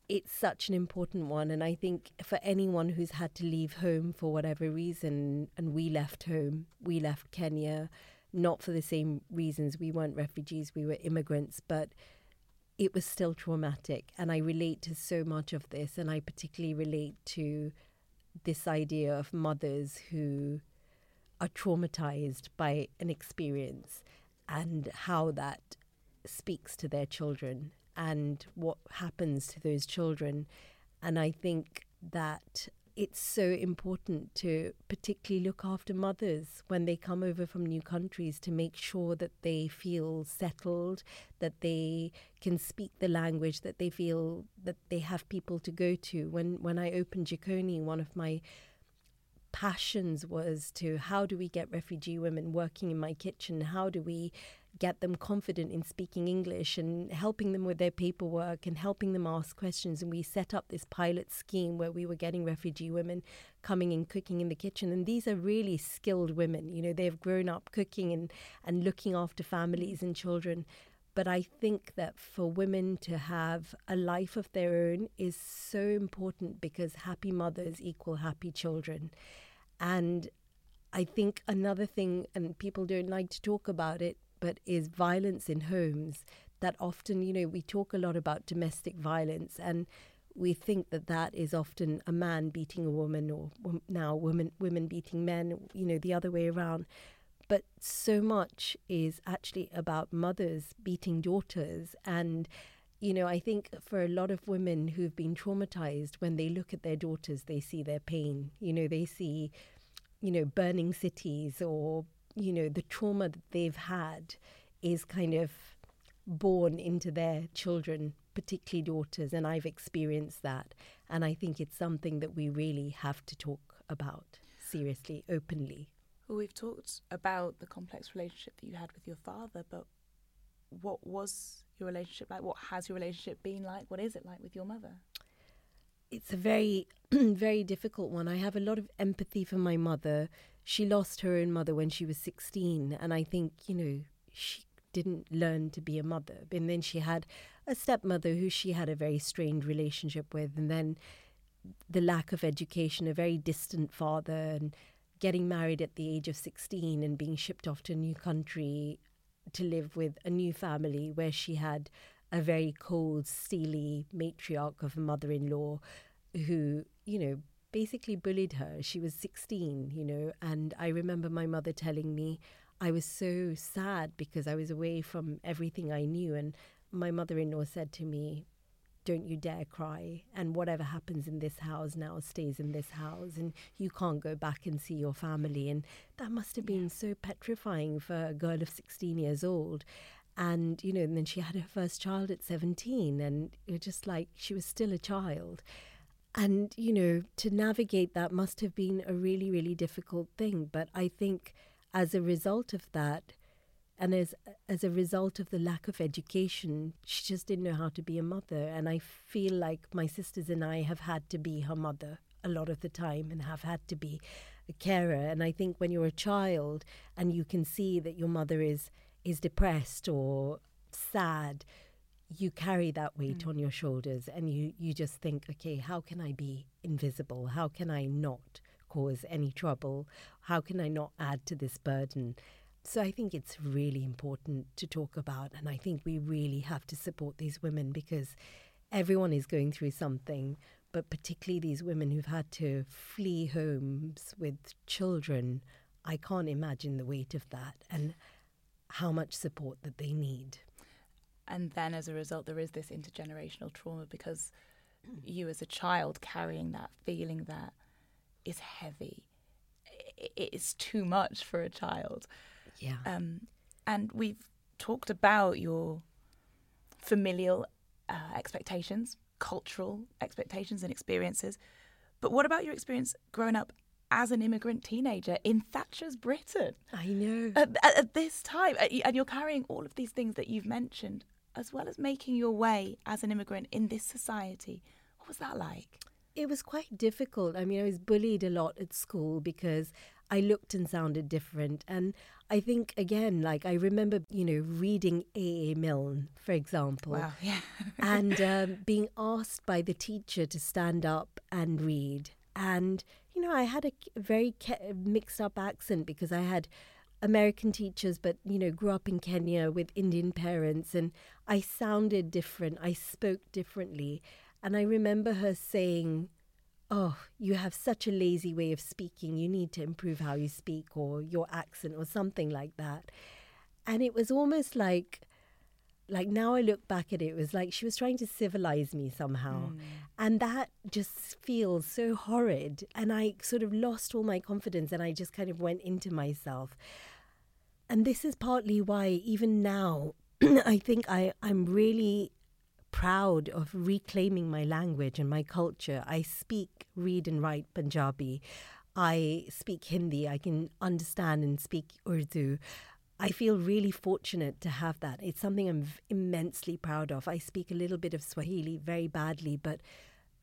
it's such an important one. And I think for anyone who's had to leave home for whatever reason, and we left home, we left Kenya, not for the same reasons. We weren't refugees, we were immigrants, but it was still traumatic. And I relate to so much of this, and I particularly relate to this idea of mothers who are traumatized by an experience and how that speaks to their children and what happens to those children. And I think that it's so important to particularly look after mothers when they come over from new countries to make sure that they feel settled, that they can speak the language, that they feel that they have people to go to. When when I opened Jikoni, one of my passions was to how do we get refugee women working in my kitchen? How do we get them confident in speaking English and helping them with their paperwork and helping them ask questions. And we set up this pilot scheme where we were getting refugee women coming and cooking in the kitchen. And these are really skilled women. You know, they've grown up cooking and, and looking after families and children. But I think that for women to have a life of their own is so important because happy mothers equal happy children. And I think another thing, and people don't like to talk about it, but is violence in homes that often, you know, we talk a lot about domestic violence and we think that that is often a man beating a woman or now women women beating men, you know, the other way around. But so much is actually about mothers beating daughters and you know, I think for a lot of women who've been traumatized, when they look at their daughters, they see their pain. You know, they see, you know, burning cities or you know, the trauma that they've had is kind of born into their children, particularly daughters, and I've experienced that. And I think it's something that we really have to talk about seriously, openly. Well, we've talked about the complex relationship that you had with your father, but what was your relationship like? What has your relationship been like? What is it like with your mother? It's a very, very difficult one. I have a lot of empathy for my mother she lost her own mother when she was 16. And I think, you know, she didn't learn to be a mother. And then she had a stepmother who she had a very strained relationship with. And then the lack of education, a very distant father, and getting married at the age of 16 and being shipped off to a new country to live with a new family where she had a very cold, steely matriarch of a mother in law who, you know, basically bullied her. She was 16, you know, and I remember my mother telling me I was so sad because I was away from everything I knew. And my mother in law said to me, Don't you dare cry. And whatever happens in this house now stays in this house. And you can't go back and see your family. And that must have been yeah. so petrifying for a girl of 16 years old. And, you know, and then she had her first child at 17. And it was just like she was still a child. And, you know, to navigate that must have been a really, really difficult thing. But I think as a result of that, and as as a result of the lack of education, she just didn't know how to be a mother. And I feel like my sisters and I have had to be her mother a lot of the time and have had to be a carer. And I think when you're a child and you can see that your mother is is depressed or sad, you carry that weight mm. on your shoulders and you, you just think, okay, how can I be invisible? How can I not cause any trouble? How can I not add to this burden? So I think it's really important to talk about, and I think we really have to support these women because everyone is going through something, but particularly these women who've had to flee homes with children. I can't imagine the weight of that and how much support that they need. And then as a result, there is this intergenerational trauma because you, as a child, carrying that feeling that is heavy. It's too much for a child. Yeah. Um, and we've talked about your familial uh, expectations, cultural expectations and experiences. But what about your experience growing up as an immigrant teenager in Thatcher's Britain? I know. At, at, at this time, and you're carrying all of these things that you've mentioned, as well as making your way as an immigrant in this society. What was that like? It was quite difficult. I mean, I was bullied a lot at school because I looked and sounded different. And I think, again, like I remember, you know, reading A.A. Milne, for example. Wow, yeah. and um, being asked by the teacher to stand up and read. And, you know, I had a very mixed up accent because I had American teachers, but, you know, grew up in Kenya with Indian parents. And I sounded different. I spoke differently. And I remember her saying, Oh, you have such a lazy way of speaking. You need to improve how you speak or your accent or something like that. And it was almost like, like now I look back at it, it was like she was trying to civilize me somehow. Mm. And that just feels so horrid. And I sort of lost all my confidence and I just kind of went into myself. And this is partly why, even now, I think I, I'm really proud of reclaiming my language and my culture. I speak, read, and write Punjabi. I speak Hindi. I can understand and speak Urdu. I feel really fortunate to have that. It's something I'm immensely proud of. I speak a little bit of Swahili very badly, but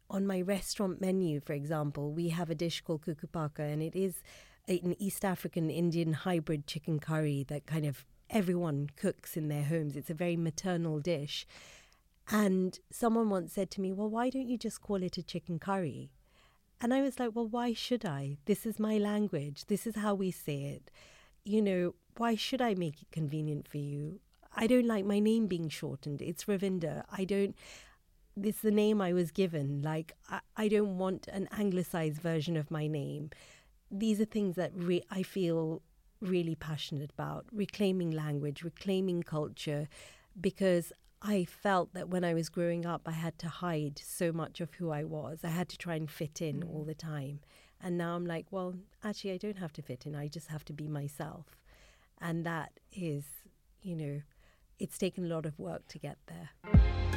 on my restaurant menu, for example, we have a dish called kukupaka, and it is an East African Indian hybrid chicken curry that kind of everyone cooks in their homes. It's a very maternal dish. And someone once said to me, Well, why don't you just call it a chicken curry? And I was like, Well, why should I? This is my language. This is how we say it. You know, why should I make it convenient for you? I don't like my name being shortened. It's Ravinder. I don't. This is the name I was given. Like, I, I don't want an anglicized version of my name. These are things that re- I feel really passionate about reclaiming language, reclaiming culture, because I felt that when I was growing up, I had to hide so much of who I was. I had to try and fit in mm. all the time. And now I'm like, well, actually, I don't have to fit in. I just have to be myself. And that is, you know, it's taken a lot of work to get there.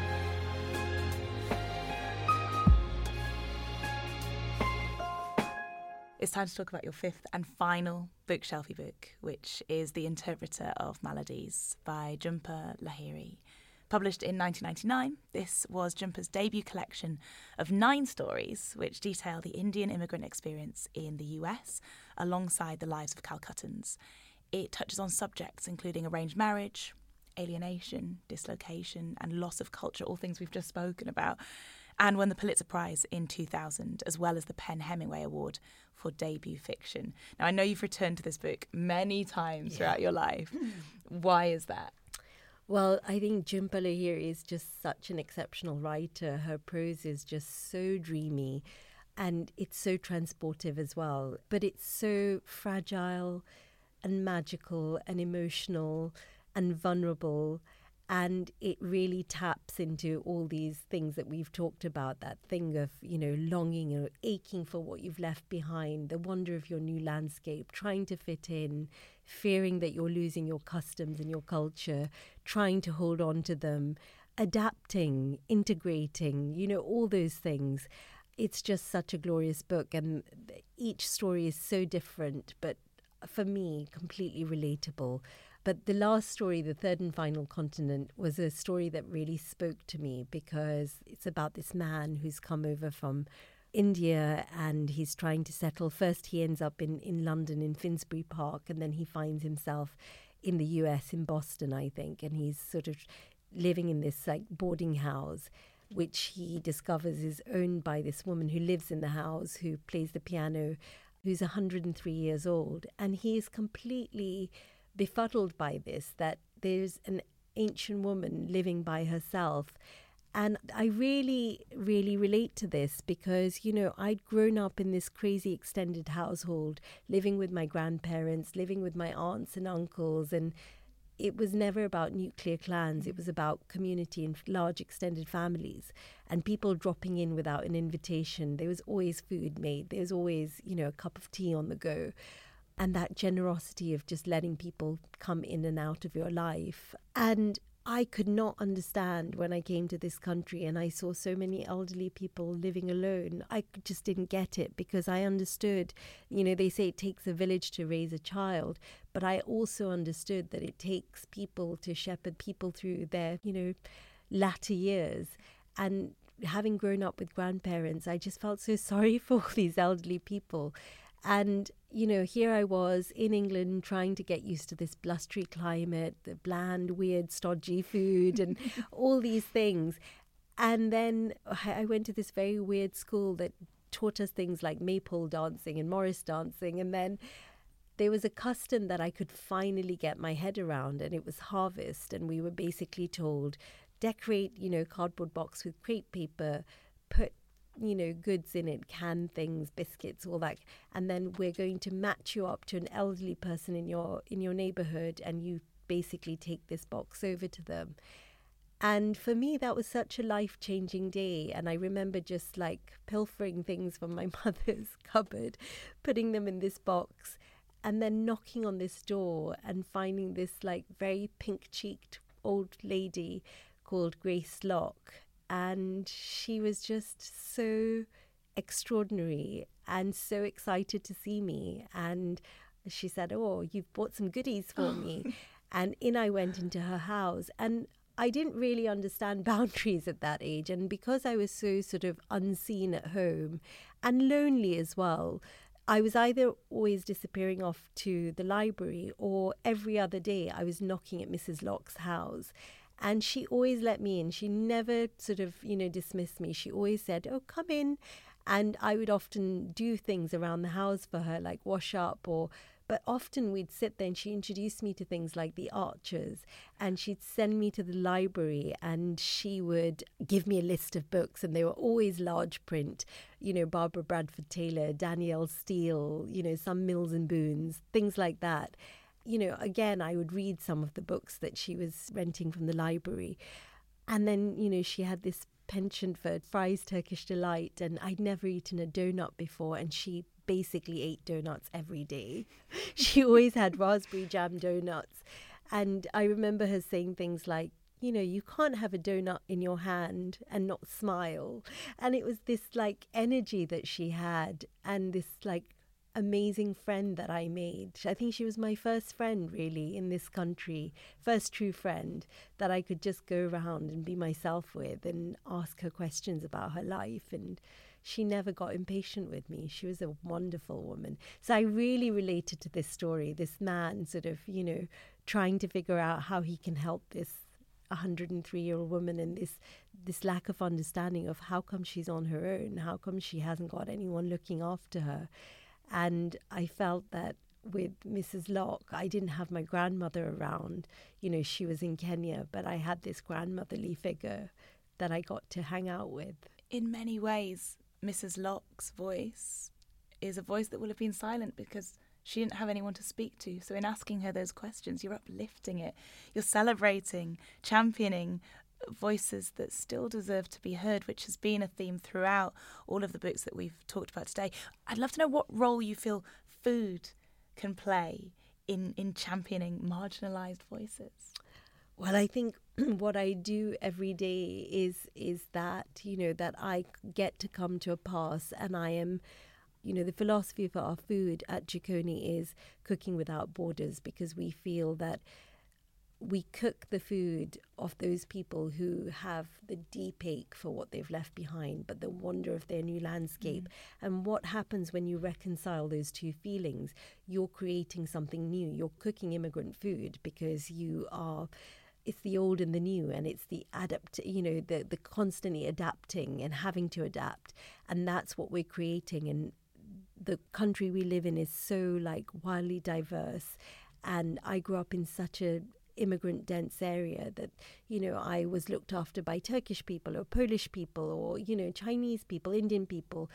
It's time to talk about your fifth and final bookshelfie book, which is The Interpreter of Maladies by Jhumpa Lahiri. Published in 1999, this was Jhumpa's debut collection of nine stories which detail the Indian immigrant experience in the US alongside the lives of Calcuttans. It touches on subjects including arranged marriage, alienation, dislocation, and loss of culture, all things we've just spoken about, and won the Pulitzer Prize in 2000, as well as the PEN Hemingway Award for debut fiction. Now, I know you've returned to this book many times yeah. throughout your life. Why is that? Well, I think Jhumpa Lahiri is just such an exceptional writer. Her prose is just so dreamy and it's so transportive as well. But it's so fragile and magical and emotional and vulnerable and it really taps into all these things that we've talked about that thing of you know longing or aching for what you've left behind the wonder of your new landscape trying to fit in fearing that you're losing your customs and your culture trying to hold on to them adapting integrating you know all those things. It's just such a glorious book and each story is so different but for me completely relatable but the last story, The Third and Final Continent, was a story that really spoke to me because it's about this man who's come over from India and he's trying to settle. First, he ends up in, in London in Finsbury Park, and then he finds himself in the US, in Boston, I think, and he's sort of living in this like boarding house which he discovers is owned by this woman who lives in the house who plays the piano who's 103 years old and he is completely befuddled by this that there's an ancient woman living by herself. And I really, really relate to this because, you know, I'd grown up in this crazy extended household, living with my grandparents, living with my aunts and uncles, and it was never about nuclear clans. It was about community and large extended families and people dropping in without an invitation. There was always food made. There was always, you know, a cup of tea on the go. And that generosity of just letting people come in and out of your life. And I could not understand when I came to this country and I saw so many elderly people living alone. I just didn't get it because I understood, you know, they say it takes a village to raise a child, but I also understood that it takes people to shepherd people through their, you know, latter years. And having grown up with grandparents, I just felt so sorry for all these elderly people. And, you know, here I was in England trying to get used to this blustery climate, the bland, weird, stodgy food, and all these things. And then I went to this very weird school that taught us things like maypole dancing and Morris dancing. And then there was a custom that I could finally get my head around, and it was harvest. And we were basically told decorate, you know, cardboard box with crepe paper, put you know, goods in it, canned things, biscuits, all that, and then we're going to match you up to an elderly person in your in your neighborhood, and you basically take this box over to them. And for me, that was such a life changing day. And I remember just like pilfering things from my mother's cupboard, putting them in this box, and then knocking on this door and finding this like very pink cheeked old lady called Grace Locke and she was just so extraordinary and so excited to see me. And she said, Oh, you've bought some goodies for me. and in I went into her house. And I didn't really understand boundaries at that age. And because I was so sort of unseen at home and lonely as well, I was either always disappearing off to the library or every other day I was knocking at Mrs. Locke's house. And she always let me in. She never sort of, you know, dismissed me. She always said, Oh, come in. And I would often do things around the house for her, like wash up or but often we'd sit there and she introduced me to things like the archers and she'd send me to the library and she would give me a list of books and they were always large print you know barbara bradford taylor danielle Steel, you know some mills and boons things like that you know, again, I would read some of the books that she was renting from the library. And then, you know, she had this penchant for Fry's Turkish Delight, and I'd never eaten a donut before, and she basically ate donuts every day. she always had raspberry jam donuts. And I remember her saying things like, you know, you can't have a donut in your hand and not smile. And it was this like energy that she had and this like amazing friend that I made. I think she was my first friend, really, in this country, first true friend that I could just go around and be myself with and ask her questions about her life. And she never got impatient with me. She was a wonderful woman. So I really related to this story this man, sort of, you know, trying to figure out how he can help this 103 year old woman and this this lack of understanding of how come she's on her own how come she hasn't got anyone looking after her and I felt that with Mrs. Locke, I didn't have my grandmother around. You know, she was in Kenya, but I had this grandmotherly figure that I got to hang out with. In many ways, Mrs. Locke's voice is a voice that will have been silent because she didn't have anyone to speak to. So, in asking her those questions, you're uplifting it, you're celebrating, championing voices that still deserve to be heard, which has been a theme throughout all of the books that we've talked about today. I'd love to know what role you feel food can play in, in championing marginalised voices. Well, I think what I do every day is is that you know that I get to come to a pass, and I am, you know, the philosophy for our food at Jikoni is cooking without borders because we feel that we cook the food of those people who have the deep ache for what they've left behind, but the wonder of their new landscape. Mm. And what happens when you reconcile those two feelings? You're creating something new. You're cooking immigrant food because you are it's the old and the new and it's the adapt you know the the constantly adapting and having to adapt and that's what we're creating and the country we live in is so like wildly diverse And I grew up in such a immigrant dense area that you know I was looked after by Turkish people or Polish people or you know Chinese people Indian people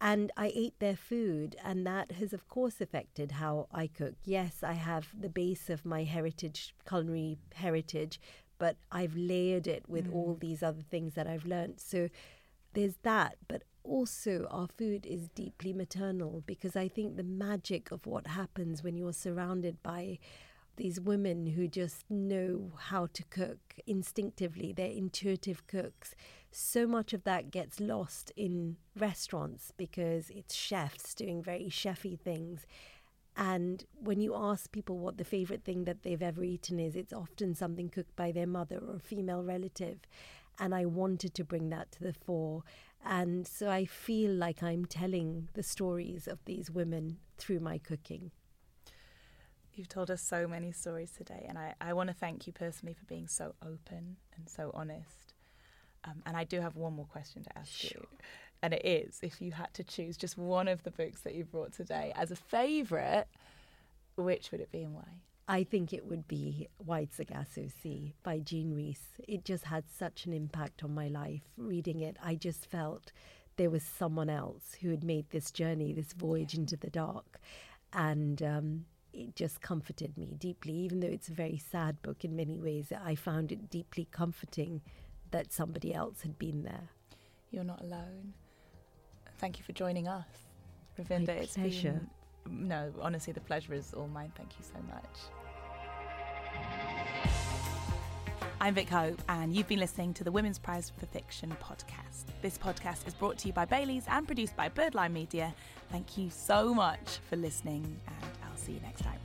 and I ate their food, and that has, of course, affected how I cook. Yes, I have the base of my heritage, culinary heritage, but I've layered it with mm. all these other things that I've learned. So there's that, but also our food is deeply maternal because I think the magic of what happens when you're surrounded by these women who just know how to cook instinctively, they're intuitive cooks so much of that gets lost in restaurants because it's chefs doing very chefy things. And when you ask people what the favorite thing that they've ever eaten is, it's often something cooked by their mother or a female relative. And I wanted to bring that to the fore. And so I feel like I'm telling the stories of these women through my cooking. You've told us so many stories today, and I, I want to thank you personally for being so open and so honest um, and I do have one more question to ask sure. you. And it is if you had to choose just one of the books that you brought today as a favourite, which would it be and why? I think it would be Wide Sargasso Sea by Jean Rhys. It just had such an impact on my life. Reading it, I just felt there was someone else who had made this journey, this voyage into the dark. And um, it just comforted me deeply, even though it's a very sad book in many ways. I found it deeply comforting that somebody else had been there. You're not alone. Thank you for joining us, Ravinder. My it's pleasure. Been, no, honestly, the pleasure is all mine. Thank you so much. I'm Vick Hope, and you've been listening to the Women's Prize for Fiction podcast. This podcast is brought to you by Bailey's and produced by Birdline Media. Thank you so much for listening, and see you next time.